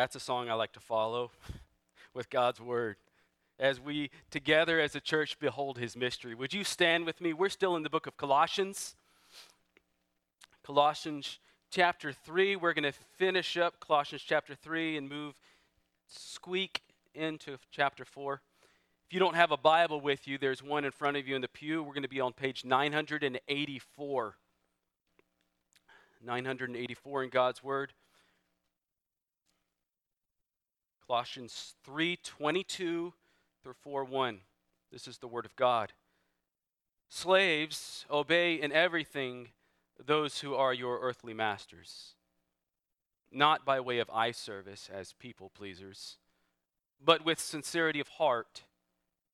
That's a song I like to follow with God's word as we together as a church behold his mystery. Would you stand with me? We're still in the book of Colossians. Colossians chapter 3. We're going to finish up Colossians chapter 3 and move squeak into chapter 4. If you don't have a Bible with you, there's one in front of you in the pew. We're going to be on page 984. 984 in God's Word. Colossians 3:22 through 4:1. This is the word of God. Slaves, obey in everything those who are your earthly masters, not by way of eye service as people pleasers, but with sincerity of heart,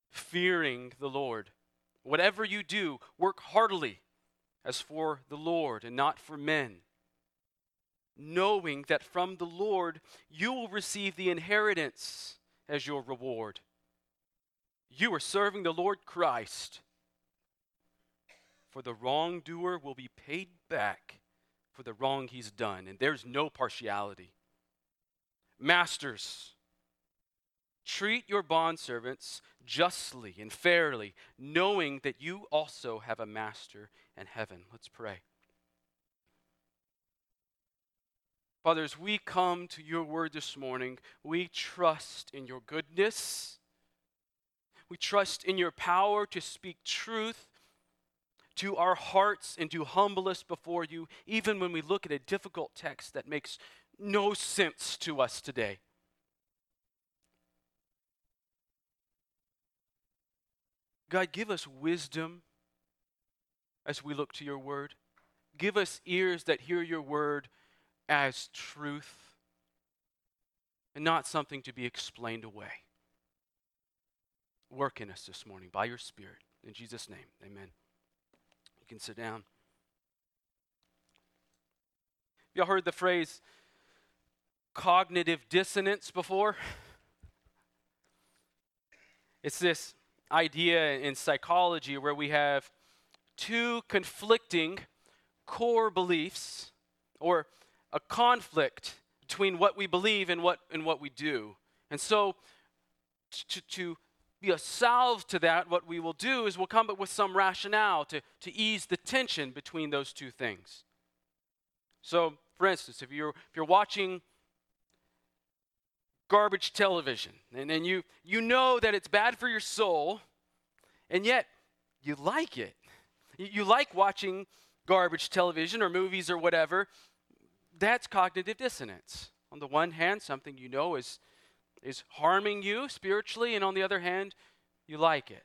fearing the Lord. Whatever you do, work heartily as for the Lord and not for men knowing that from the Lord you will receive the inheritance as your reward. You are serving the Lord Christ. For the wrongdoer will be paid back for the wrong he's done, and there's no partiality. Masters, treat your bondservants justly and fairly, knowing that you also have a master in heaven. Let's pray. Father, as we come to your word this morning, we trust in your goodness. We trust in your power to speak truth to our hearts and to humble us before you, even when we look at a difficult text that makes no sense to us today. God, give us wisdom as we look to your word. Give us ears that hear your word as truth and not something to be explained away. Work in us this morning by your Spirit. In Jesus' name, amen. You can sit down. Have Y'all heard the phrase cognitive dissonance before? It's this idea in psychology where we have two conflicting core beliefs or a conflict between what we believe and what, and what we do. And so, to, to be a salve to that, what we will do is we'll come up with some rationale to, to ease the tension between those two things. So, for instance, if you're, if you're watching garbage television and, and you, you know that it's bad for your soul, and yet you like it, you, you like watching garbage television or movies or whatever, that's cognitive dissonance. On the one hand, something you know is, is harming you spiritually, and on the other hand, you like it.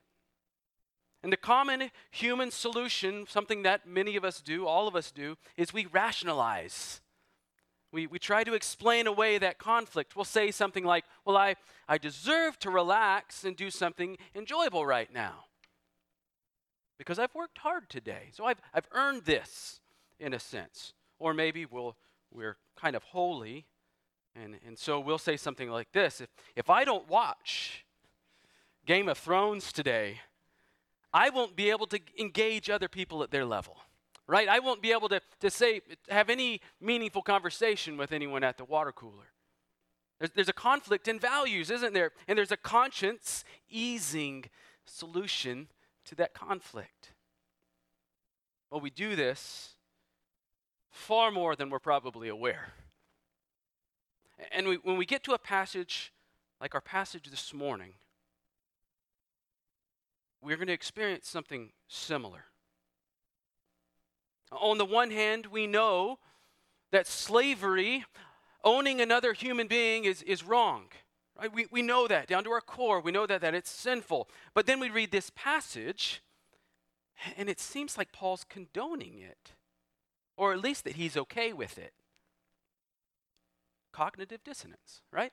And the common human solution, something that many of us do, all of us do, is we rationalize. We, we try to explain away that conflict. We'll say something like, Well, I, I deserve to relax and do something enjoyable right now because I've worked hard today. So I've, I've earned this in a sense. Or maybe we'll we're kind of holy. And, and so we'll say something like this if, if I don't watch Game of Thrones today, I won't be able to engage other people at their level, right? I won't be able to, to say, have any meaningful conversation with anyone at the water cooler. There's, there's a conflict in values, isn't there? And there's a conscience easing solution to that conflict. Well, we do this far more than we're probably aware. And we, when we get to a passage like our passage this morning, we're going to experience something similar. On the one hand, we know that slavery, owning another human being, is, is wrong. Right? We, we know that down to our core. We know that, that it's sinful. But then we read this passage, and it seems like Paul's condoning it or at least that he's okay with it. Cognitive dissonance, right?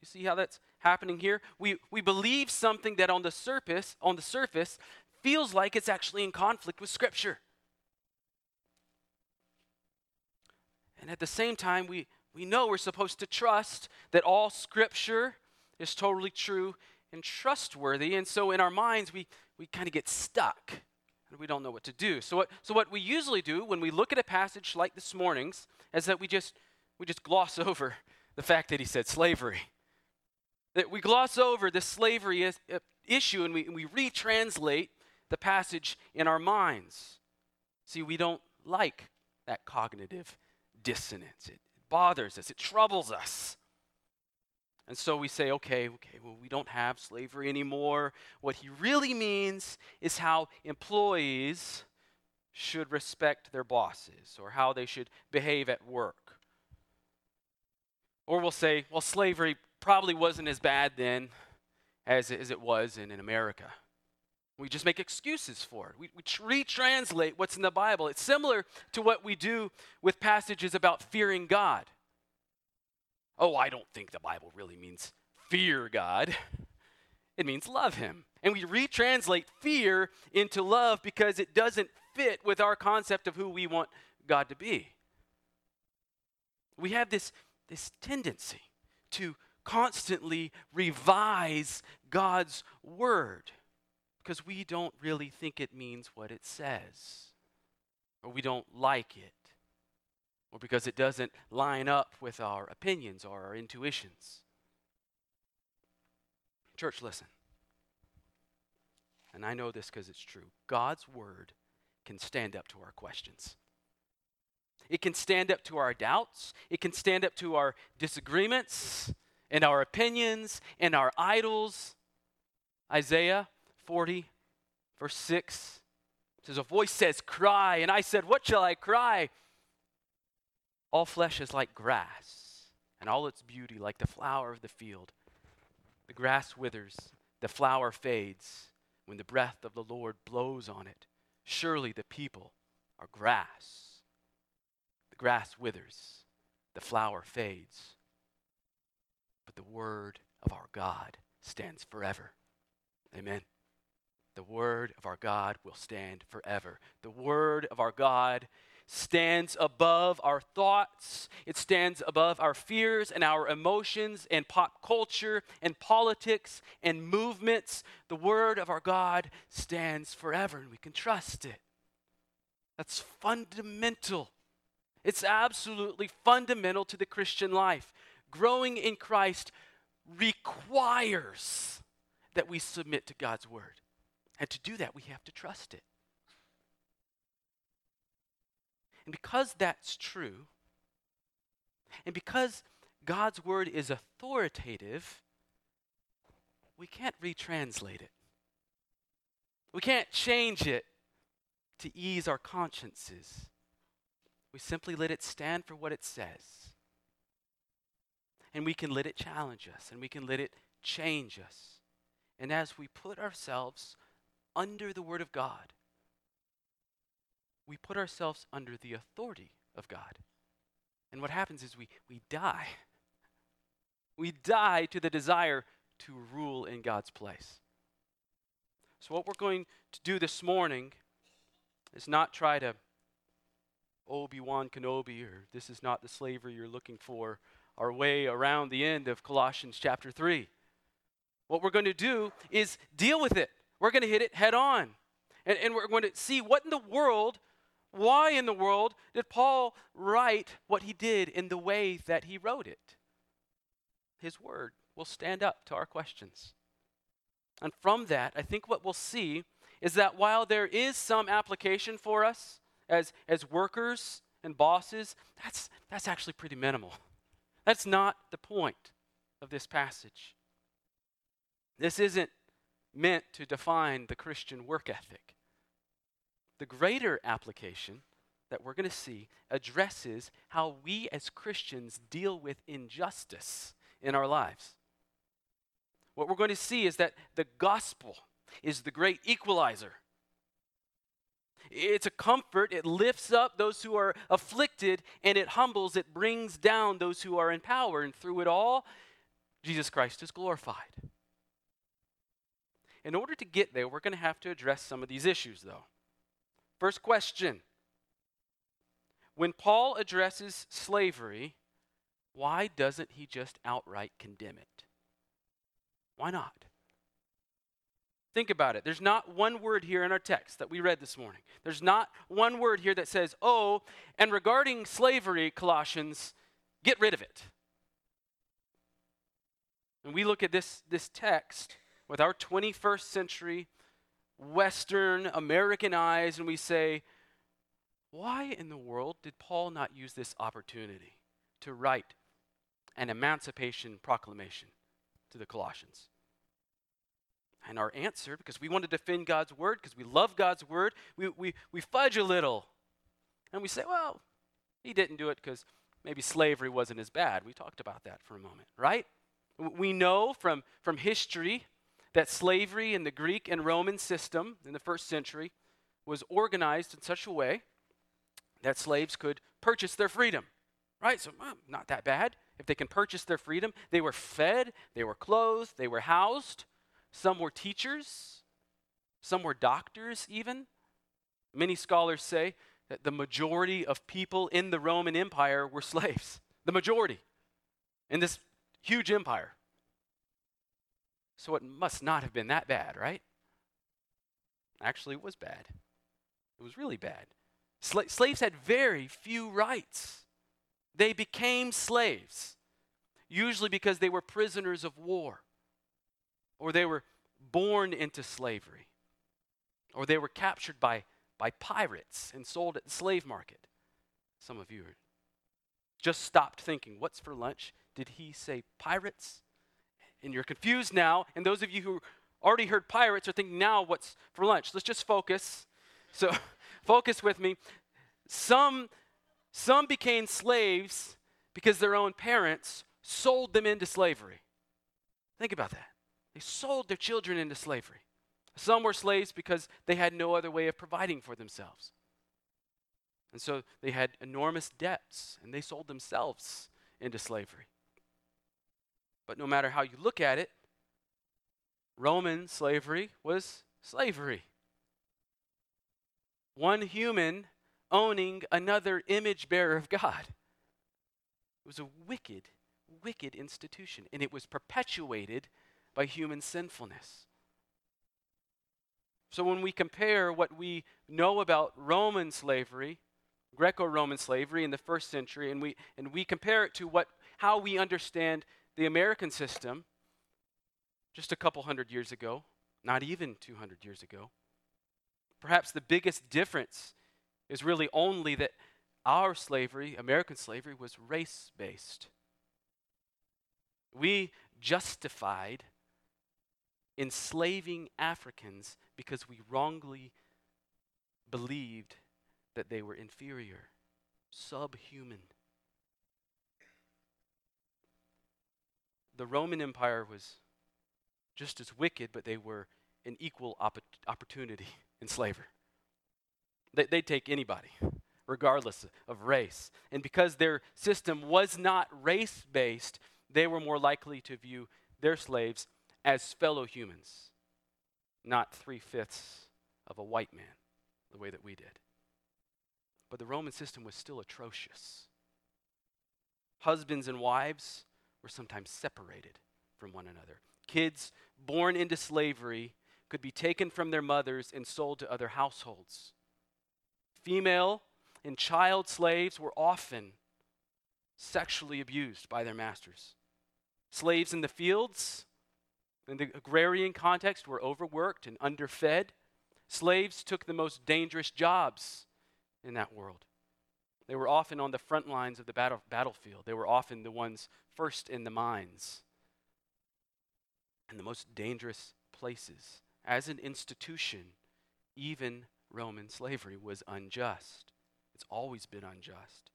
You see how that's happening here? We, we believe something that on the surface, on the surface, feels like it's actually in conflict with Scripture. And at the same time, we, we know we're supposed to trust that all Scripture is totally true and trustworthy. And so in our minds, we, we kind of get stuck and we don't know what to do. So what, so what we usually do when we look at a passage like this morning's is that we just, we just gloss over the fact that he said slavery. That we gloss over the slavery is, uh, issue and we, we retranslate the passage in our minds. See, we don't like that cognitive dissonance. It bothers us, it troubles us. And so we say, okay, okay, well, we don't have slavery anymore. What he really means is how employees should respect their bosses or how they should behave at work. Or we'll say, well, slavery probably wasn't as bad then as, as it was in, in America. We just make excuses for it. We, we retranslate what's in the Bible. It's similar to what we do with passages about fearing God. Oh, I don't think the Bible really means fear God. It means love Him. And we retranslate fear into love because it doesn't fit with our concept of who we want God to be. We have this, this tendency to constantly revise God's word because we don't really think it means what it says, or we don't like it, or because it doesn't line up with our opinions or our intuitions. Church, listen. And I know this because it's true. God's word can stand up to our questions. It can stand up to our doubts. It can stand up to our disagreements and our opinions and our idols. Isaiah 40, verse 6 says, A voice says, Cry. And I said, What shall I cry? All flesh is like grass, and all its beauty like the flower of the field. The grass withers, the flower fades when the breath of the Lord blows on it. Surely the people are grass. The grass withers, the flower fades but the word of our God stands forever. Amen. The word of our God will stand forever. The word of our God stands above our thoughts, it stands above our fears and our emotions and pop culture and politics and movements. The word of our God stands forever, and we can trust it. That's fundamental. It's absolutely fundamental to the Christian life growing in Christ requires that we submit to God's word. And to do that, we have to trust it. And because that's true, and because God's word is authoritative, we can't retranslate it. We can't change it to ease our consciences. We simply let it stand for what it says and we can let it challenge us and we can let it change us. And as we put ourselves under the Word of God, we put ourselves under the authority of God. And what happens is we, we die. We die to the desire to rule in God's place. So, what we're going to do this morning is not try to Obi Wan Kenobi or this is not the slavery you're looking for our way around the end of Colossians chapter 3. What we're going to do is deal with it. We're going to hit it head on. And, and we're going to see what in the world, why in the world did Paul write what he did in the way that he wrote it? His word will stand up to our questions. And from that, I think what we'll see is that while there is some application for us as, as workers and bosses, that's, that's actually pretty minimal. That's not the point of this passage. This isn't meant to define the Christian work ethic. The greater application that we're going to see addresses how we as Christians deal with injustice in our lives. What we're going to see is that the gospel is the great equalizer it's a comfort. It lifts up those who are afflicted and it humbles, it brings down those who are in power. And through it all, Jesus Christ is glorified. In order to get there, we're going to have to address some of these issues, though. First question When Paul addresses slavery, why doesn't he just outright condemn it? Why not? Think about it. There's not one word here in our text that we read this morning. There's not one word here that says, oh, and regarding slavery, Colossians, get rid of it. And we look at this, this text with our 21st century Western American eyes and we say, why in the world did Paul not use this opportunity to write an emancipation proclamation to the Colossians? And our answer, because we want to defend God's word, because we love God's word, we, we, we fudge a little. And we say, well, he didn't do it because maybe slavery wasn't as bad. We talked about that for a moment, right? We know from, from history that slavery in the Greek and Roman system in the first century was organized in such a way that slaves could purchase their freedom, right? So, well, not that bad. If they can purchase their freedom, they were fed, they were clothed, they were housed. Some were teachers, some were doctors, even. Many scholars say that the majority of people in the Roman Empire were slaves. The majority in this huge empire. So it must not have been that bad, right? Actually, it was bad. It was really bad. Sla- slaves had very few rights. They became slaves, usually because they were prisoners of war, or they were born into slavery, or they were captured by, by pirates and sold at the slave market. Some of you just stopped thinking, what's for lunch? Did he say pirates? And you're confused now. And those of you who already heard pirates are thinking, now what's for lunch? Let's just focus. So, focus with me. Some, some became slaves because their own parents sold them into slavery. Think about that. They sold their children into slavery. Some were slaves because they had no other way of providing for themselves. And so they had enormous debts and they sold themselves into slavery. But no matter how you look at it, Roman slavery was slavery. One human owning another image bearer of God. It was a wicked, wicked institution, and it was perpetuated by human sinfulness. So when we compare what we know about Roman slavery, Greco-Roman slavery in the first century, and we and we compare it to what how we understand the American system just a couple hundred years ago, not even 200 years ago. Perhaps the biggest difference is really only that our slavery, American slavery, was race based. We justified enslaving Africans because we wrongly believed that they were inferior, subhuman. The Roman Empire was just as wicked, but they were an equal opp- opportunity enslaver. They, they'd take anybody, regardless of race. And because their system was not race based, they were more likely to view their slaves as fellow humans, not three fifths of a white man, the way that we did. But the Roman system was still atrocious. Husbands and wives were sometimes separated from one another. Kids born into slavery could be taken from their mothers and sold to other households. Female and child slaves were often sexually abused by their masters. Slaves in the fields, in the agrarian context, were overworked and underfed. Slaves took the most dangerous jobs in that world. They were often on the front lines of the battle, battlefield. They were often the ones first in the mines and the most dangerous places. As an institution, even Roman slavery was unjust. It's always been unjust.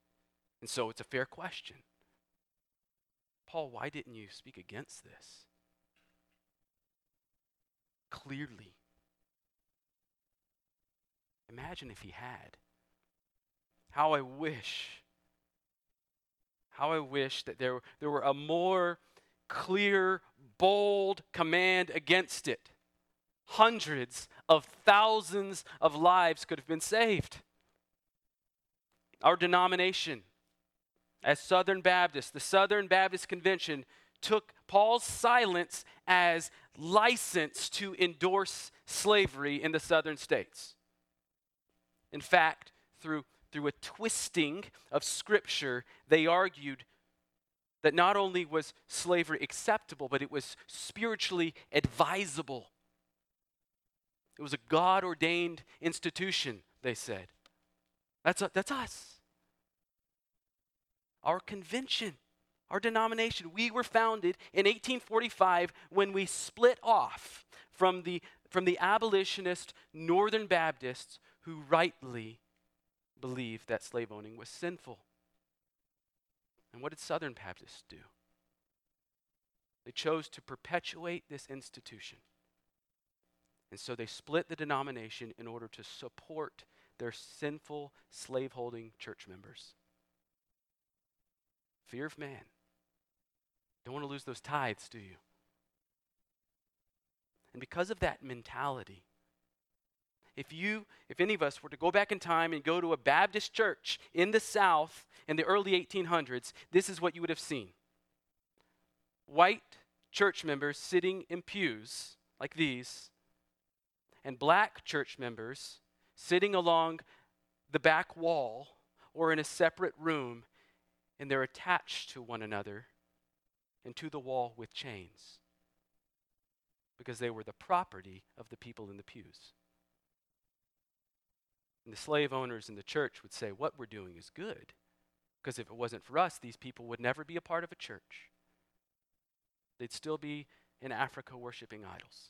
And so it's a fair question. Paul, why didn't you speak against this? Clearly. Imagine if he had. How I wish, how I wish that there, there were a more clear, bold command against it. Hundreds of thousands of lives could have been saved. Our denomination, as Southern Baptists, the Southern Baptist Convention, took Paul's silence as license to endorse slavery in the southern states. In fact, through through a twisting of Scripture, they argued that not only was slavery acceptable, but it was spiritually advisable. It was a God ordained institution, they said. That's, a, that's us. Our convention, our denomination, we were founded in 1845 when we split off from the, from the abolitionist Northern Baptists who rightly believed that slave owning was sinful. And what did Southern Baptists do? They chose to perpetuate this institution. And so they split the denomination in order to support their sinful slaveholding church members. Fear of man. Don't want to lose those tithes, do you? And because of that mentality, if you if any of us were to go back in time and go to a baptist church in the south in the early 1800s this is what you would have seen. White church members sitting in pews like these and black church members sitting along the back wall or in a separate room and they're attached to one another and to the wall with chains because they were the property of the people in the pews and the slave owners in the church would say, What we're doing is good. Because if it wasn't for us, these people would never be a part of a church. They'd still be in Africa worshiping idols.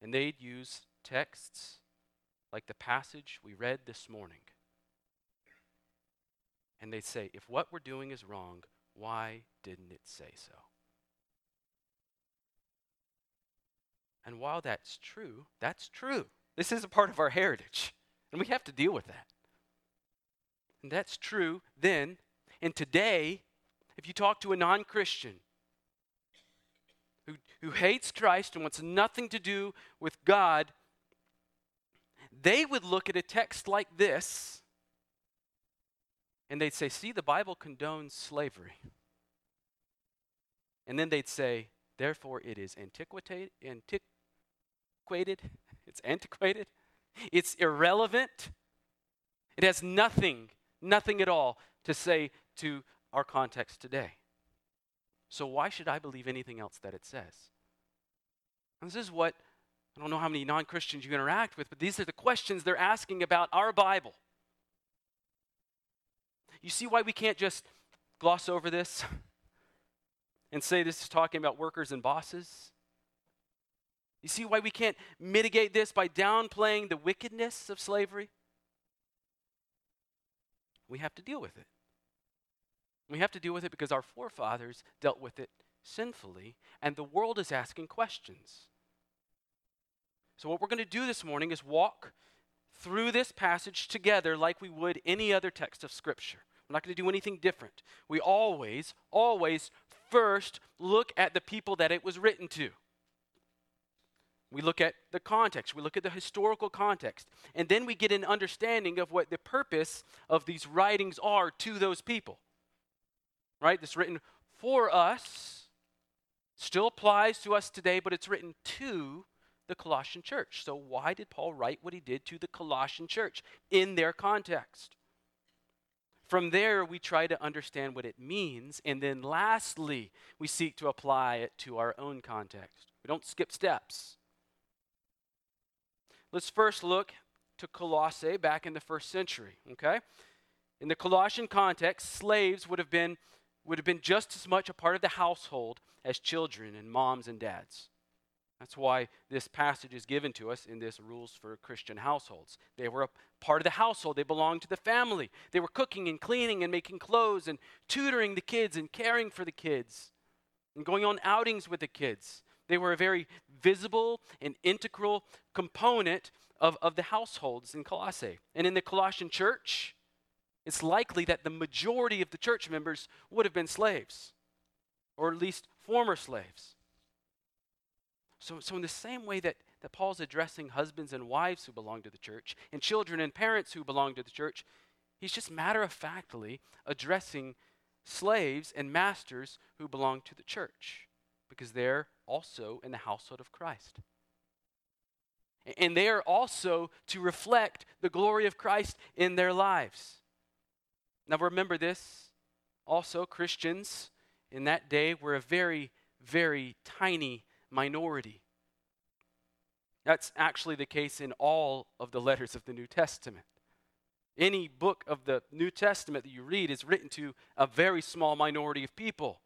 And they'd use texts like the passage we read this morning. And they'd say, If what we're doing is wrong, why didn't it say so? And while that's true, that's true. This is a part of our heritage, and we have to deal with that. And that's true then. And today, if you talk to a non Christian who, who hates Christ and wants nothing to do with God, they would look at a text like this and they'd say, See, the Bible condones slavery. And then they'd say, Therefore, it is antiquated, antiquated it's antiquated, it's irrelevant. It has nothing, nothing at all to say to our context today. So, why should I believe anything else that it says? And this is what I don't know how many non Christians you interact with, but these are the questions they're asking about our Bible. You see why we can't just gloss over this and say this is talking about workers and bosses? You see why we can't mitigate this by downplaying the wickedness of slavery? We have to deal with it. We have to deal with it because our forefathers dealt with it sinfully, and the world is asking questions. So, what we're going to do this morning is walk through this passage together like we would any other text of Scripture. We're not going to do anything different. We always, always first look at the people that it was written to. We look at the context, we look at the historical context, and then we get an understanding of what the purpose of these writings are to those people. Right? This written for us still applies to us today, but it's written to the Colossian church. So, why did Paul write what he did to the Colossian church in their context? From there, we try to understand what it means, and then lastly, we seek to apply it to our own context. We don't skip steps. Let's first look to Colossae back in the first century, okay? In the Colossian context, slaves would have been would have been just as much a part of the household as children and moms and dads. That's why this passage is given to us in this rules for Christian households. They were a part of the household, they belonged to the family. They were cooking and cleaning and making clothes and tutoring the kids and caring for the kids and going on outings with the kids. They were a very visible and integral component of, of the households in Colossae. And in the Colossian church, it's likely that the majority of the church members would have been slaves, or at least former slaves. So, so in the same way that, that Paul's addressing husbands and wives who belong to the church, and children and parents who belong to the church, he's just matter of factly addressing slaves and masters who belong to the church because they're also in the household of Christ. And they are also to reflect the glory of Christ in their lives. Now remember this Also, Christians in that day were a very, very tiny minority. That's actually the case in all of the letters of the New Testament. Any book of the New Testament that you read is written to a very small minority of people.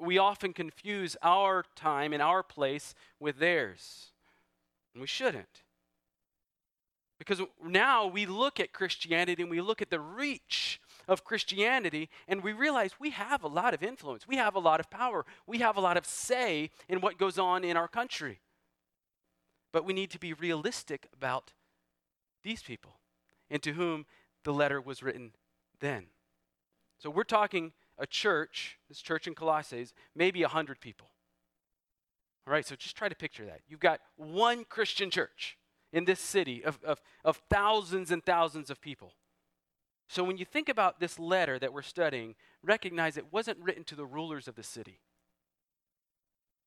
We often confuse our time and our place with theirs, and we shouldn't. Because now we look at Christianity and we look at the reach of Christianity and we realize we have a lot of influence. We have a lot of power. We have a lot of say in what goes on in our country. But we need to be realistic about these people and to whom the letter was written then. So we're talking a church, this church in Colossae, is maybe 100 people. All right, so just try to picture that. You've got one Christian church in this city of, of, of thousands and thousands of people. So when you think about this letter that we're studying, recognize it wasn't written to the rulers of the city.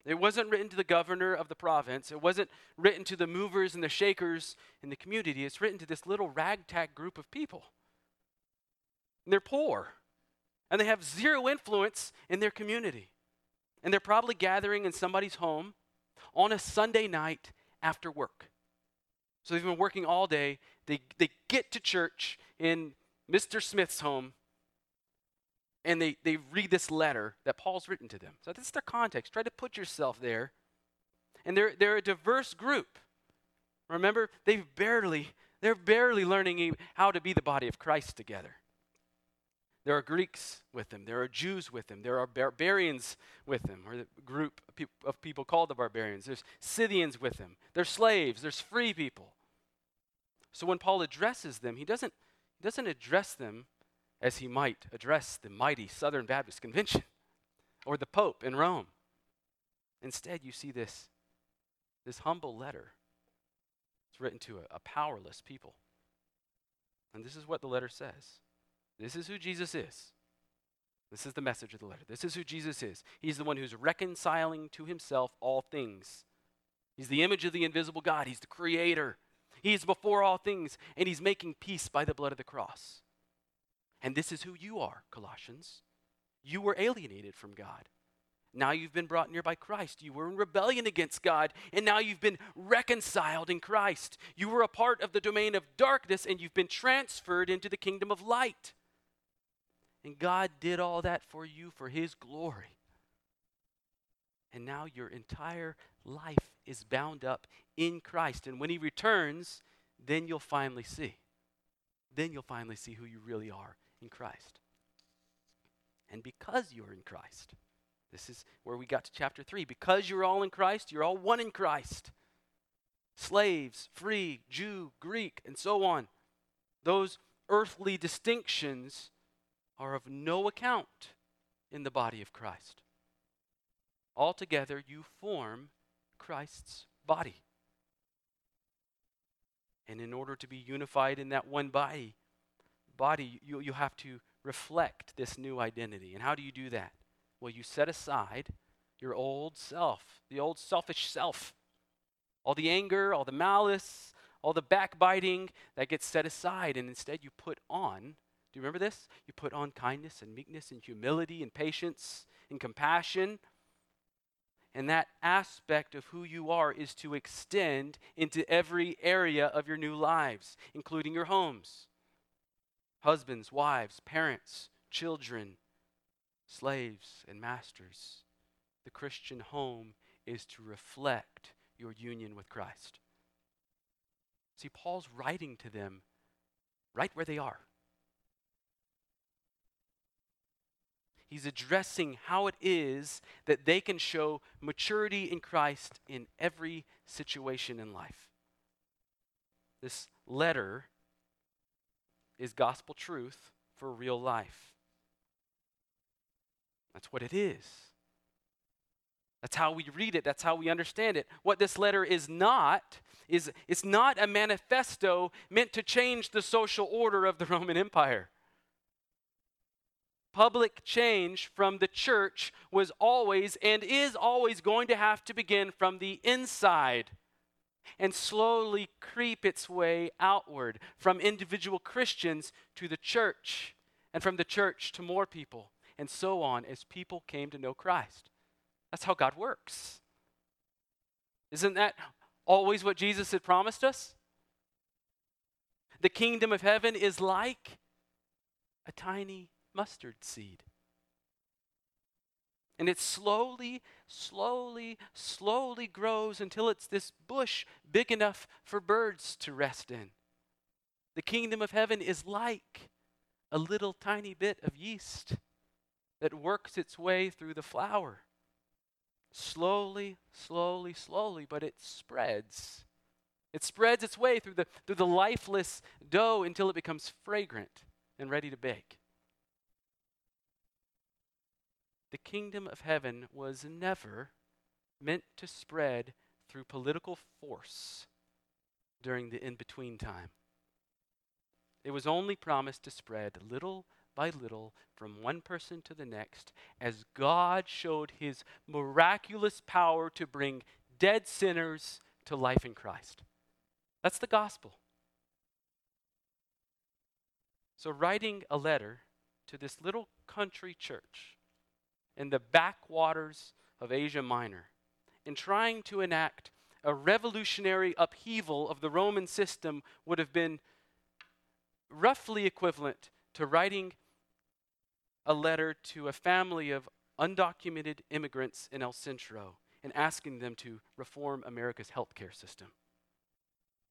It wasn't written to the governor of the province. It wasn't written to the movers and the shakers in the community. It's written to this little ragtag group of people. And they're poor. And they have zero influence in their community. And they're probably gathering in somebody's home on a Sunday night after work. So they've been working all day. They, they get to church in Mr. Smith's home and they, they read this letter that Paul's written to them. So this is their context. Try to put yourself there. And they're, they're a diverse group. Remember, they've barely, they're barely learning how to be the body of Christ together. There are Greeks with them. There are Jews with them. There are barbarians with them, or the group of people called the barbarians. There's Scythians with them. There's slaves. There's free people. So when Paul addresses them, he doesn't, he doesn't address them as he might address the mighty Southern Baptist Convention or the Pope in Rome. Instead, you see this, this humble letter. It's written to a, a powerless people. And this is what the letter says this is who Jesus is. This is the message of the letter. This is who Jesus is. He's the one who's reconciling to himself all things. He's the image of the invisible God. He's the creator. He's before all things, and he's making peace by the blood of the cross. And this is who you are, Colossians. You were alienated from God. Now you've been brought near by Christ. You were in rebellion against God, and now you've been reconciled in Christ. You were a part of the domain of darkness, and you've been transferred into the kingdom of light. And God did all that for you for His glory. And now your entire life is bound up in Christ. And when He returns, then you'll finally see. Then you'll finally see who you really are in Christ. And because you're in Christ, this is where we got to chapter 3. Because you're all in Christ, you're all one in Christ. Slaves, free, Jew, Greek, and so on. Those earthly distinctions are of no account in the body of Christ. Altogether, you form Christ's body. And in order to be unified in that one body, body, you, you have to reflect this new identity. And how do you do that? Well, you set aside your old self, the old selfish self. All the anger, all the malice, all the backbiting that gets set aside, and instead you put on, do you remember this? You put on kindness and meekness and humility and patience and compassion. And that aspect of who you are is to extend into every area of your new lives, including your homes, husbands, wives, parents, children, slaves, and masters. The Christian home is to reflect your union with Christ. See, Paul's writing to them right where they are. He's addressing how it is that they can show maturity in Christ in every situation in life. This letter is gospel truth for real life. That's what it is. That's how we read it. That's how we understand it. What this letter is not is it's not a manifesto meant to change the social order of the Roman Empire. Public change from the church was always and is always going to have to begin from the inside and slowly creep its way outward from individual Christians to the church and from the church to more people, and so on as people came to know Christ. That's how God works. Isn't that always what Jesus had promised us? The kingdom of heaven is like a tiny mustard seed. And it slowly, slowly, slowly grows until it's this bush big enough for birds to rest in. The kingdom of heaven is like a little tiny bit of yeast that works its way through the flour. Slowly, slowly, slowly, but it spreads. It spreads its way through the, through the lifeless dough until it becomes fragrant and ready to bake. The kingdom of heaven was never meant to spread through political force during the in between time. It was only promised to spread little by little from one person to the next as God showed his miraculous power to bring dead sinners to life in Christ. That's the gospel. So, writing a letter to this little country church in the backwaters of Asia Minor and trying to enact a revolutionary upheaval of the Roman system would have been roughly equivalent to writing a letter to a family of undocumented immigrants in El Centro and asking them to reform America's healthcare system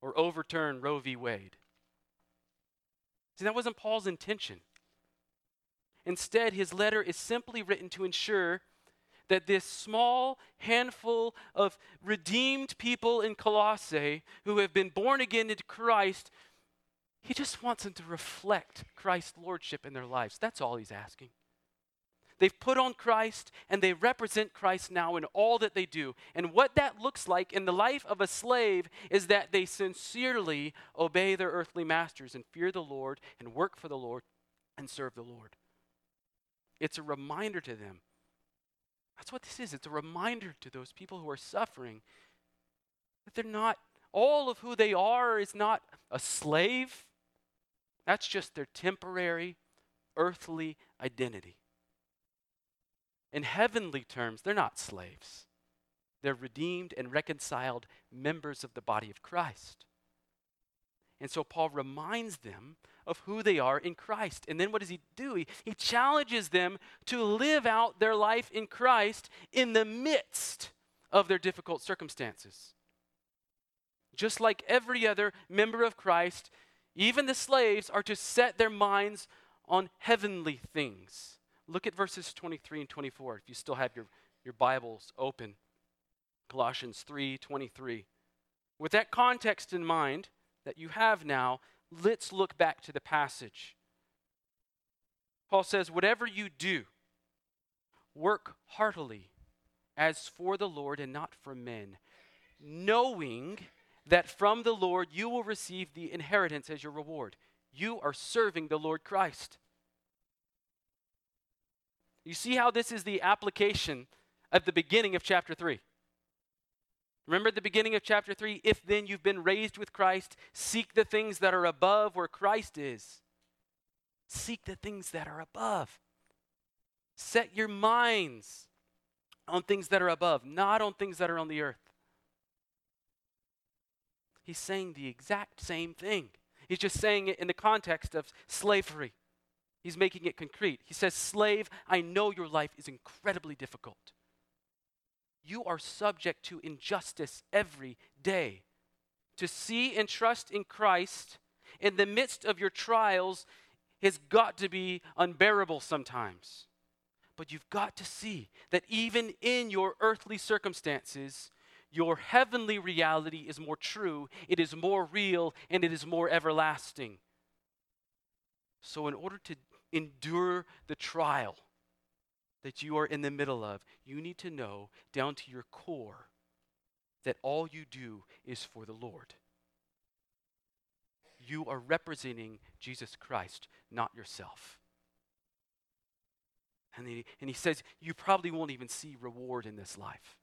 or overturn Roe v. Wade. See, that wasn't Paul's intention. Instead, his letter is simply written to ensure that this small handful of redeemed people in Colossae who have been born again into Christ he just wants them to reflect Christ's lordship in their lives. That's all he's asking. They've put on Christ and they represent Christ now in all that they do. And what that looks like in the life of a slave is that they sincerely obey their earthly masters and fear the Lord and work for the Lord and serve the Lord. It's a reminder to them. That's what this is. It's a reminder to those people who are suffering that they're not, all of who they are is not a slave that's just their temporary, earthly identity. In heavenly terms, they're not slaves. They're redeemed and reconciled members of the body of Christ. And so Paul reminds them of who they are in Christ. And then what does he do? He, he challenges them to live out their life in Christ in the midst of their difficult circumstances. Just like every other member of Christ, even the slaves are to set their minds on heavenly things. Look at verses 23 and 24 if you still have your, your Bibles open. Colossians 3 23. With that context in mind that you have now, let's look back to the passage. Paul says, Whatever you do, work heartily as for the Lord and not for men, knowing that from the Lord you will receive the inheritance as your reward. You are serving the Lord Christ. You see how this is the application of the beginning of chapter 3. Remember at the beginning of chapter 3 if then you've been raised with Christ, seek the things that are above where Christ is. Seek the things that are above. Set your minds on things that are above, not on things that are on the earth. He's saying the exact same thing. He's just saying it in the context of slavery. He's making it concrete. He says, Slave, I know your life is incredibly difficult. You are subject to injustice every day. To see and trust in Christ in the midst of your trials has got to be unbearable sometimes. But you've got to see that even in your earthly circumstances, your heavenly reality is more true, it is more real, and it is more everlasting. So, in order to endure the trial that you are in the middle of, you need to know down to your core that all you do is for the Lord. You are representing Jesus Christ, not yourself. And he, and he says, You probably won't even see reward in this life.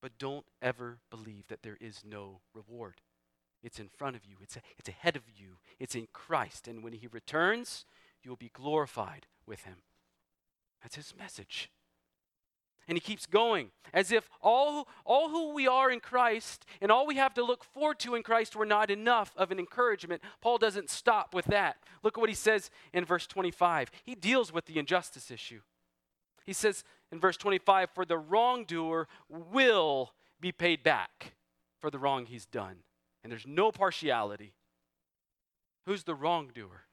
But don't ever believe that there is no reward. It's in front of you, it's, a, it's ahead of you, it's in Christ. And when He returns, you will be glorified with Him. That's His message. And he keeps going as if all, all who we are in Christ and all we have to look forward to in Christ were not enough of an encouragement. Paul doesn't stop with that. Look at what he says in verse 25. He deals with the injustice issue. He says in verse 25, For the wrongdoer will be paid back for the wrong he's done. And there's no partiality. Who's the wrongdoer?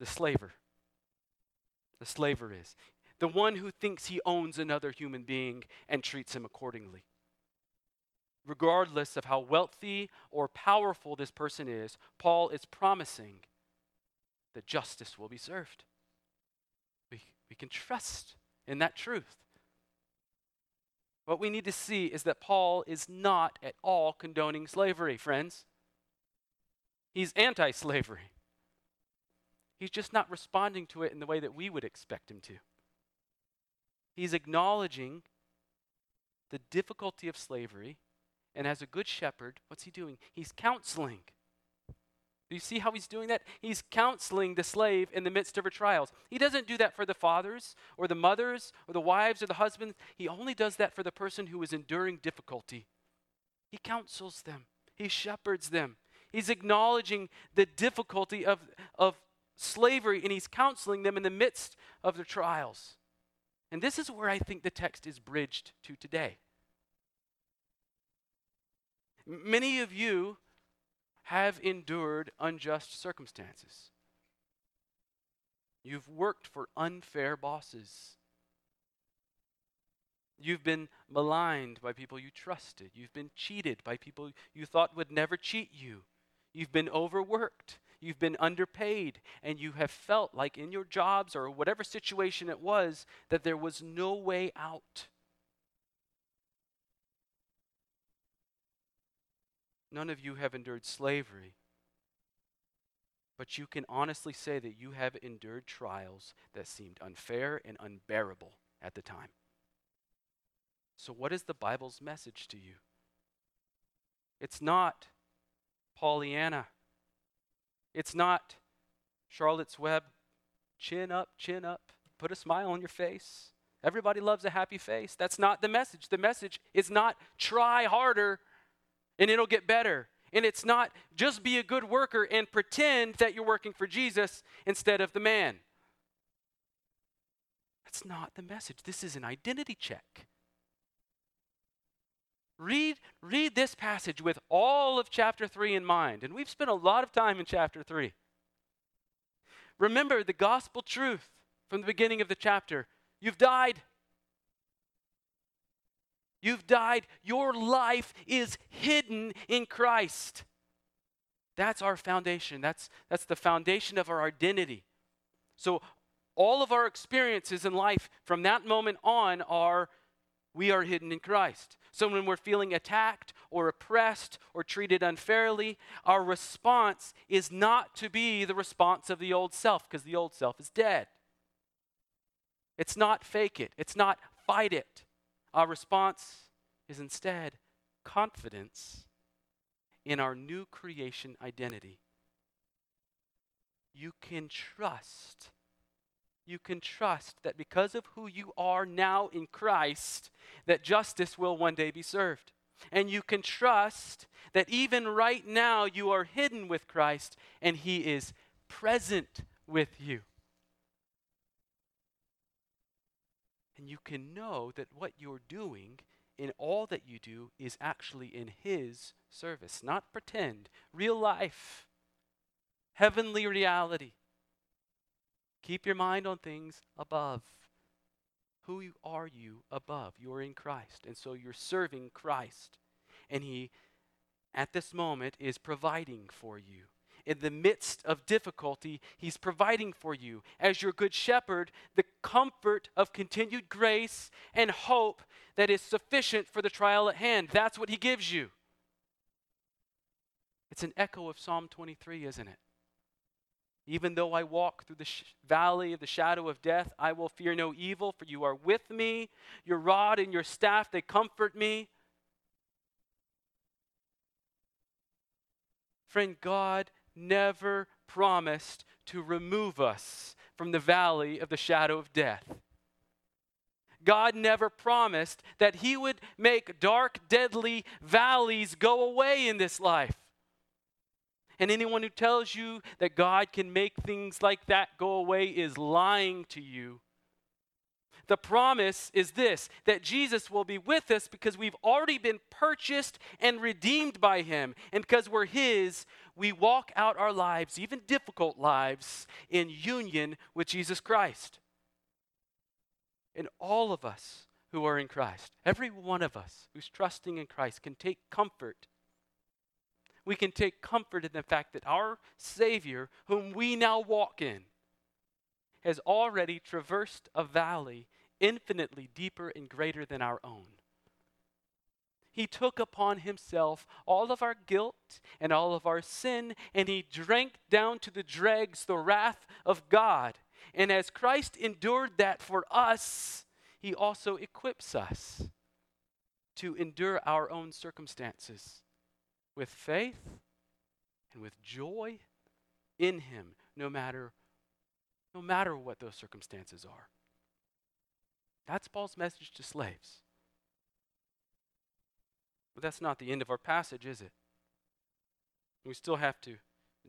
The slaver. The slaver is the one who thinks he owns another human being and treats him accordingly. Regardless of how wealthy or powerful this person is, Paul is promising that justice will be served. We, we can trust in that truth. What we need to see is that Paul is not at all condoning slavery, friends. He's anti slavery. He's just not responding to it in the way that we would expect him to. He's acknowledging the difficulty of slavery, and as a good shepherd, what's he doing? He's counseling. Do you see how he's doing that? He's counseling the slave in the midst of her trials. He doesn't do that for the fathers or the mothers or the wives or the husbands. He only does that for the person who is enduring difficulty. He counsels them, he shepherds them. He's acknowledging the difficulty of, of slavery and he's counseling them in the midst of their trials. And this is where I think the text is bridged to today. Many of you have endured unjust circumstances. You've worked for unfair bosses. You've been maligned by people you trusted. You've been cheated by people you thought would never cheat you. You've been overworked you've been underpaid, and you have felt like in your jobs or whatever situation it was that there was no way out. None of you have endured slavery, but you can honestly say that you have endured trials that seemed unfair and unbearable at the time. So, what is the Bible's message to you? It's not Pollyanna. It's not Charlotte's Web, chin up, chin up, put a smile on your face. Everybody loves a happy face. That's not the message. The message is not try harder and it'll get better. And it's not just be a good worker and pretend that you're working for Jesus instead of the man. That's not the message. This is an identity check. Read, read this passage with all of chapter 3 in mind. And we've spent a lot of time in chapter 3. Remember the gospel truth from the beginning of the chapter. You've died. You've died. Your life is hidden in Christ. That's our foundation. That's, that's the foundation of our identity. So, all of our experiences in life from that moment on are we are hidden in Christ. So when we're feeling attacked or oppressed or treated unfairly, our response is not to be the response of the old self because the old self is dead. It's not fake it, it's not fight it. Our response is instead confidence in our new creation identity. You can trust you can trust that because of who you are now in Christ, that justice will one day be served. And you can trust that even right now you are hidden with Christ and he is present with you. And you can know that what you're doing in all that you do is actually in his service, not pretend, real life, heavenly reality. Keep your mind on things above. Who are you above? You are in Christ. And so you're serving Christ. And He, at this moment, is providing for you. In the midst of difficulty, He's providing for you, as your good shepherd, the comfort of continued grace and hope that is sufficient for the trial at hand. That's what He gives you. It's an echo of Psalm 23, isn't it? Even though I walk through the sh- valley of the shadow of death, I will fear no evil, for you are with me. Your rod and your staff, they comfort me. Friend, God never promised to remove us from the valley of the shadow of death. God never promised that He would make dark, deadly valleys go away in this life. And anyone who tells you that God can make things like that go away is lying to you. The promise is this that Jesus will be with us because we've already been purchased and redeemed by Him. And because we're His, we walk out our lives, even difficult lives, in union with Jesus Christ. And all of us who are in Christ, every one of us who's trusting in Christ, can take comfort. We can take comfort in the fact that our Savior, whom we now walk in, has already traversed a valley infinitely deeper and greater than our own. He took upon himself all of our guilt and all of our sin, and he drank down to the dregs the wrath of God. And as Christ endured that for us, he also equips us to endure our own circumstances with faith and with joy in him no matter no matter what those circumstances are. That's Paul's message to slaves. But that's not the end of our passage, is it? We still have to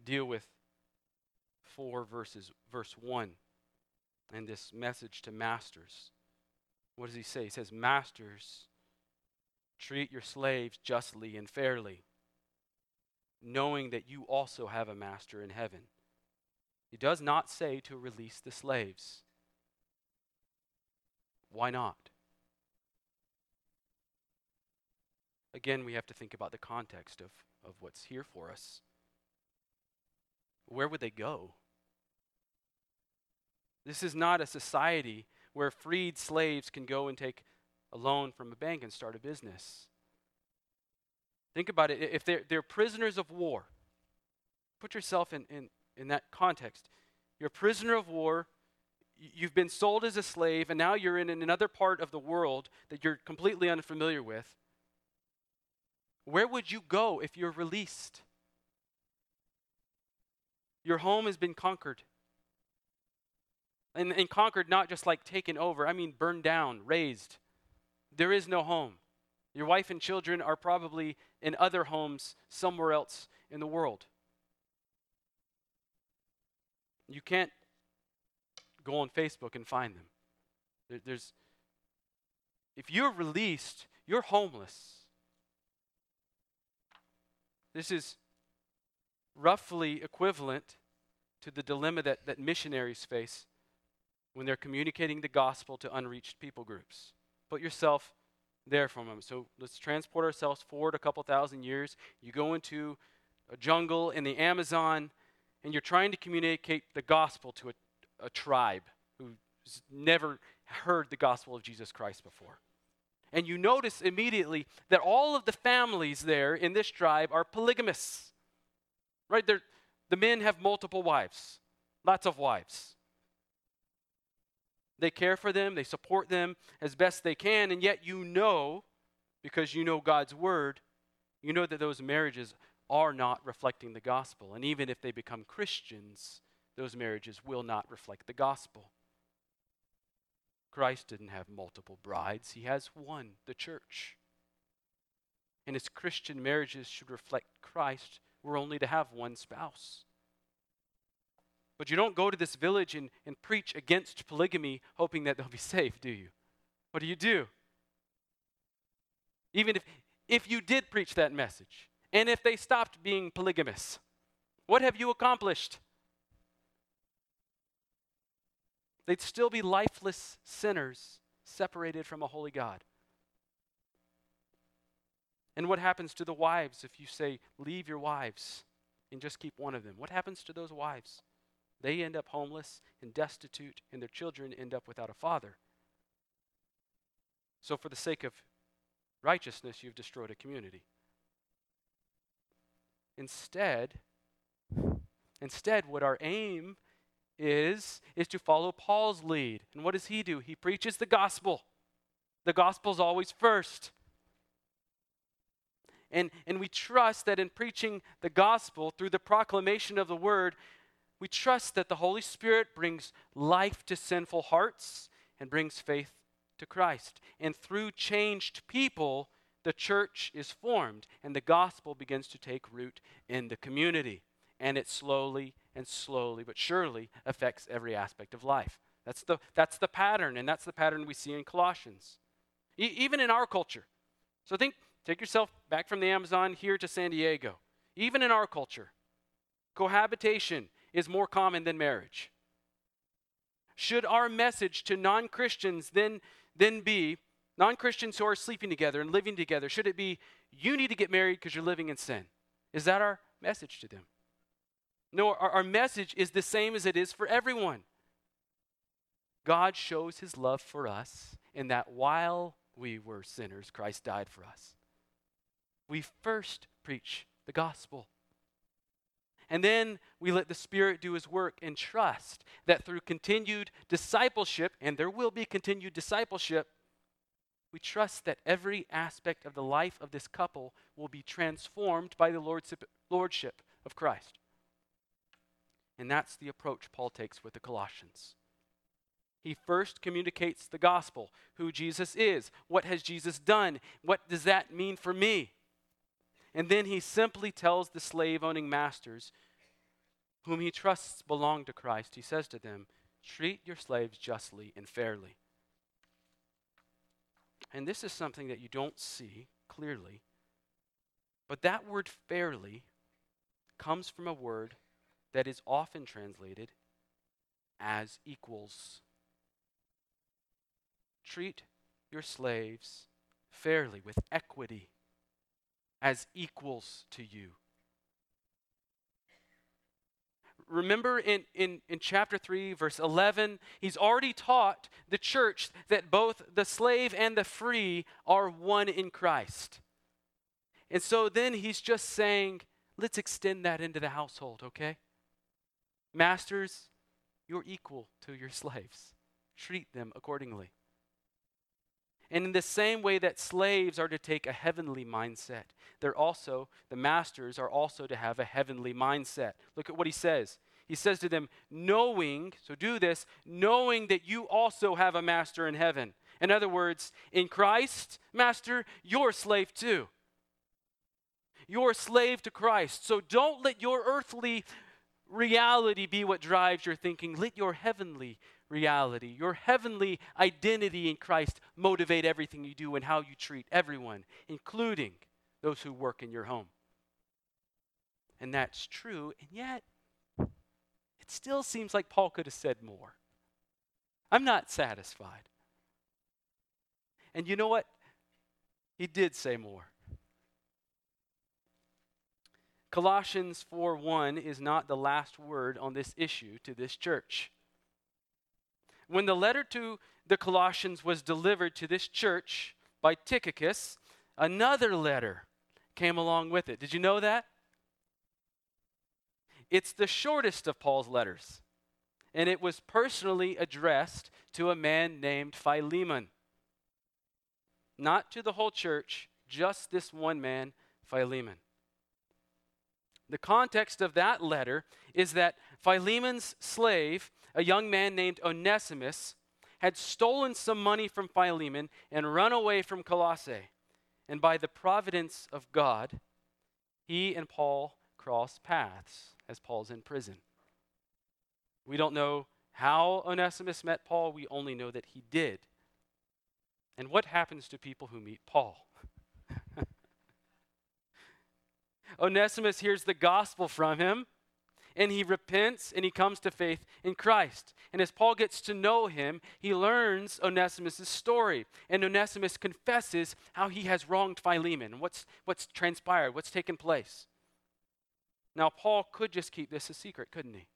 deal with 4 verses verse 1 and this message to masters. What does he say? He says, Masters, treat your slaves justly and fairly, knowing that you also have a master in heaven. He does not say to release the slaves. Why not? Again, we have to think about the context of, of what's here for us. Where would they go? This is not a society where freed slaves can go and take a loan from a bank and start a business. Think about it. If they're, they're prisoners of war, put yourself in, in, in that context. You're a prisoner of war, you've been sold as a slave, and now you're in another part of the world that you're completely unfamiliar with. Where would you go if you're released? Your home has been conquered. And, and conquered, not just like taken over, I mean burned down, razed. There is no home. Your wife and children are probably in other homes somewhere else in the world. You can't go on Facebook and find them. There's, if you're released, you're homeless. This is roughly equivalent to the dilemma that, that missionaries face when they're communicating the gospel to unreached people groups. Put yourself there a moment. So let's transport ourselves forward a couple thousand years. You go into a jungle in the Amazon, and you're trying to communicate the gospel to a, a tribe who's never heard the gospel of Jesus Christ before. And you notice immediately that all of the families there in this tribe are polygamous. Right? They're, the men have multiple wives, lots of wives. They care for them, they support them as best they can, and yet you know, because you know God's word, you know that those marriages are not reflecting the gospel. And even if they become Christians, those marriages will not reflect the gospel. Christ didn't have multiple brides, he has one, the church. And his Christian marriages should reflect Christ. We're only to have one spouse. But you don't go to this village and, and preach against polygamy hoping that they'll be safe, do you? What do you do? Even if, if you did preach that message, and if they stopped being polygamous, what have you accomplished? They'd still be lifeless sinners separated from a holy God. And what happens to the wives if you say, leave your wives and just keep one of them? What happens to those wives? They end up homeless and destitute, and their children end up without a father. So, for the sake of righteousness, you've destroyed a community. Instead, instead, what our aim is is to follow Paul's lead. And what does he do? He preaches the gospel. The gospel's always first. And, and we trust that in preaching the gospel through the proclamation of the word, we trust that the Holy Spirit brings life to sinful hearts and brings faith to Christ. And through changed people, the church is formed and the gospel begins to take root in the community. And it slowly and slowly but surely affects every aspect of life. That's the, that's the pattern, and that's the pattern we see in Colossians. E- even in our culture. So think, take yourself back from the Amazon here to San Diego. Even in our culture, cohabitation is more common than marriage. Should our message to non Christians then, then be, non Christians who are sleeping together and living together, should it be, you need to get married because you're living in sin? Is that our message to them? No, our, our message is the same as it is for everyone. God shows his love for us in that while we were sinners, Christ died for us. We first preach the gospel. And then we let the Spirit do His work and trust that through continued discipleship, and there will be continued discipleship, we trust that every aspect of the life of this couple will be transformed by the Lordship of Christ. And that's the approach Paul takes with the Colossians. He first communicates the gospel, who Jesus is, what has Jesus done, what does that mean for me? And then he simply tells the slave owning masters, whom he trusts belong to Christ, he says to them, Treat your slaves justly and fairly. And this is something that you don't see clearly, but that word fairly comes from a word that is often translated as equals. Treat your slaves fairly, with equity as equals to you. Remember in, in, in chapter 3, verse 11, he's already taught the church that both the slave and the free are one in Christ. And so then he's just saying, let's extend that into the household, okay? Masters, you're equal to your slaves. Treat them accordingly. And in the same way that slaves are to take a heavenly mindset, they're also, the masters are also to have a heavenly mindset. Look at what he says. He says to them, knowing, so do this, knowing that you also have a master in heaven. In other words, in Christ, master, you're a slave too. You're a slave to Christ. So don't let your earthly reality be what drives your thinking. Let your heavenly reality, your heavenly identity in Christ motivate everything you do and how you treat everyone, including those who work in your home. And that's true, and yet it still seems like Paul could have said more. I'm not satisfied. And you know what? He did say more. Colossians 4:1 is not the last word on this issue to this church. When the letter to the Colossians was delivered to this church by Tychicus, another letter came along with it. Did you know that? It's the shortest of Paul's letters, and it was personally addressed to a man named Philemon. Not to the whole church, just this one man, Philemon. The context of that letter is that Philemon's slave, a young man named Onesimus, had stolen some money from Philemon and run away from Colossae. And by the providence of God, he and Paul cross paths as Paul's in prison. We don't know how Onesimus met Paul, we only know that he did. And what happens to people who meet Paul? Onesimus hears the gospel from him and he repents and he comes to faith in Christ. And as Paul gets to know him, he learns Onesimus' story. And Onesimus confesses how he has wronged Philemon what's, what's transpired, what's taken place. Now, Paul could just keep this a secret, couldn't he?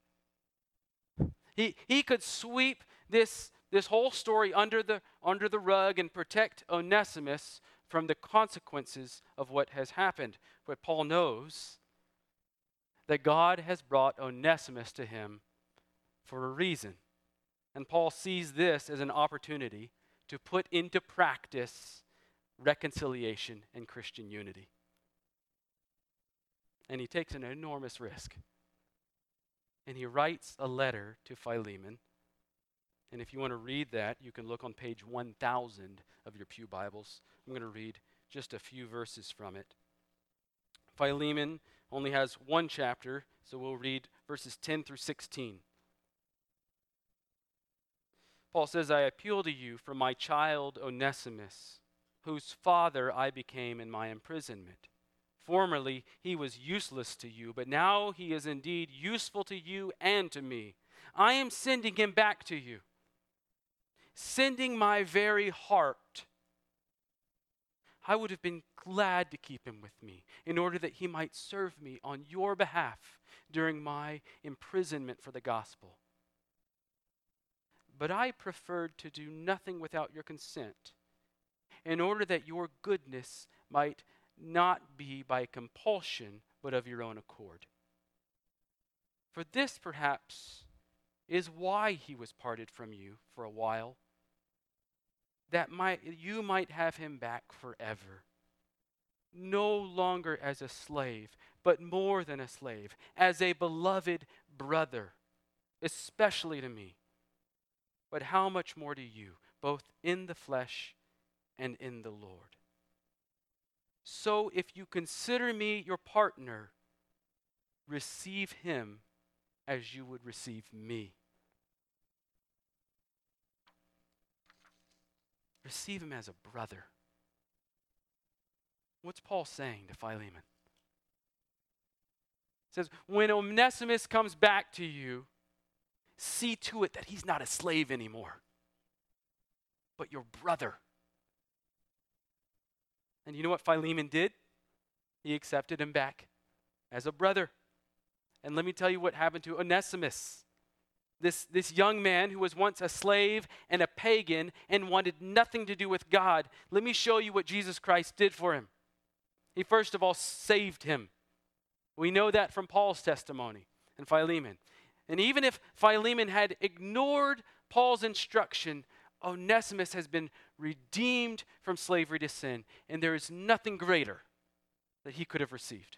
He, he could sweep this, this whole story under the, under the rug and protect Onesimus from the consequences of what has happened. But Paul knows that God has brought Onesimus to him for a reason. And Paul sees this as an opportunity to put into practice reconciliation and Christian unity. and he takes an enormous risk. And he writes a letter to Philemon. And if you want to read that, you can look on page 1000 of your Pew Bibles. I'm going to read just a few verses from it. Philemon only has one chapter, so we'll read verses 10 through 16. Paul says, I appeal to you for my child Onesimus, whose father I became in my imprisonment. Formerly he was useless to you, but now he is indeed useful to you and to me. I am sending him back to you, sending my very heart. I would have been glad to keep him with me in order that he might serve me on your behalf during my imprisonment for the gospel. But I preferred to do nothing without your consent, in order that your goodness might not be by compulsion, but of your own accord. For this, perhaps, is why he was parted from you for a while, that might, you might have him back forever, no longer as a slave, but more than a slave, as a beloved brother, especially to me but how much more to you, both in the flesh and in the Lord? So if you consider me your partner, receive him as you would receive me. Receive him as a brother. What's Paul saying to Philemon? He says, When Onesimus comes back to you, see to it that he's not a slave anymore, but your brother. And you know what Philemon did? He accepted him back as a brother. And let me tell you what happened to Onesimus. This, this young man who was once a slave and a pagan and wanted nothing to do with God. Let me show you what Jesus Christ did for him. He first of all saved him. We know that from Paul's testimony and Philemon. And even if Philemon had ignored Paul's instruction, Onesimus has been redeemed from slavery to sin, and there is nothing greater that he could have received.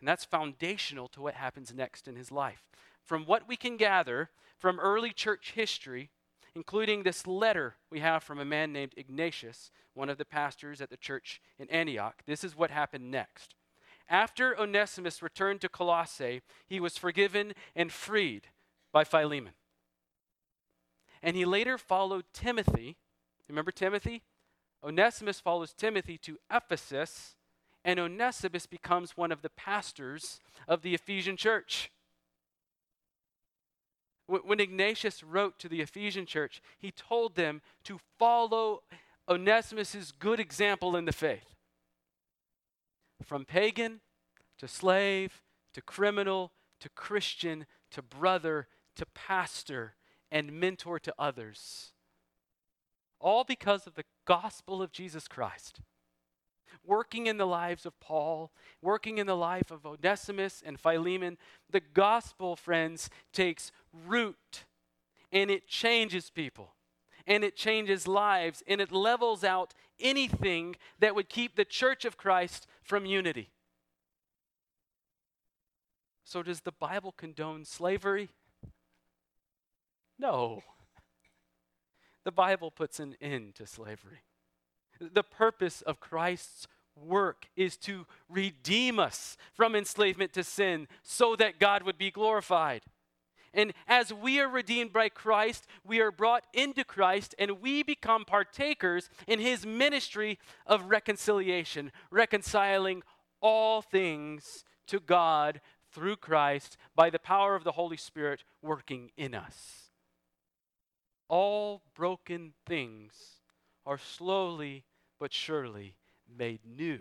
And that's foundational to what happens next in his life. From what we can gather from early church history, including this letter we have from a man named Ignatius, one of the pastors at the church in Antioch, this is what happened next. After Onesimus returned to Colossae, he was forgiven and freed by Philemon. And he later followed Timothy. Remember Timothy? Onesimus follows Timothy to Ephesus, and Onesimus becomes one of the pastors of the Ephesian church. When Ignatius wrote to the Ephesian church, he told them to follow Onesimus' good example in the faith. From pagan to slave to criminal to Christian to brother to pastor and mentor to others. All because of the gospel of Jesus Christ. Working in the lives of Paul, working in the life of Onesimus and Philemon, the gospel, friends, takes root and it changes people and it changes lives and it levels out anything that would keep the church of Christ from unity. So, does the Bible condone slavery? No. The Bible puts an end to slavery. The purpose of Christ's work is to redeem us from enslavement to sin so that God would be glorified. And as we are redeemed by Christ, we are brought into Christ and we become partakers in his ministry of reconciliation, reconciling all things to God through Christ by the power of the Holy Spirit working in us. All broken things are slowly but surely made new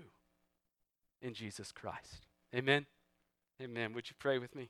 in Jesus Christ. Amen. Amen. Would you pray with me?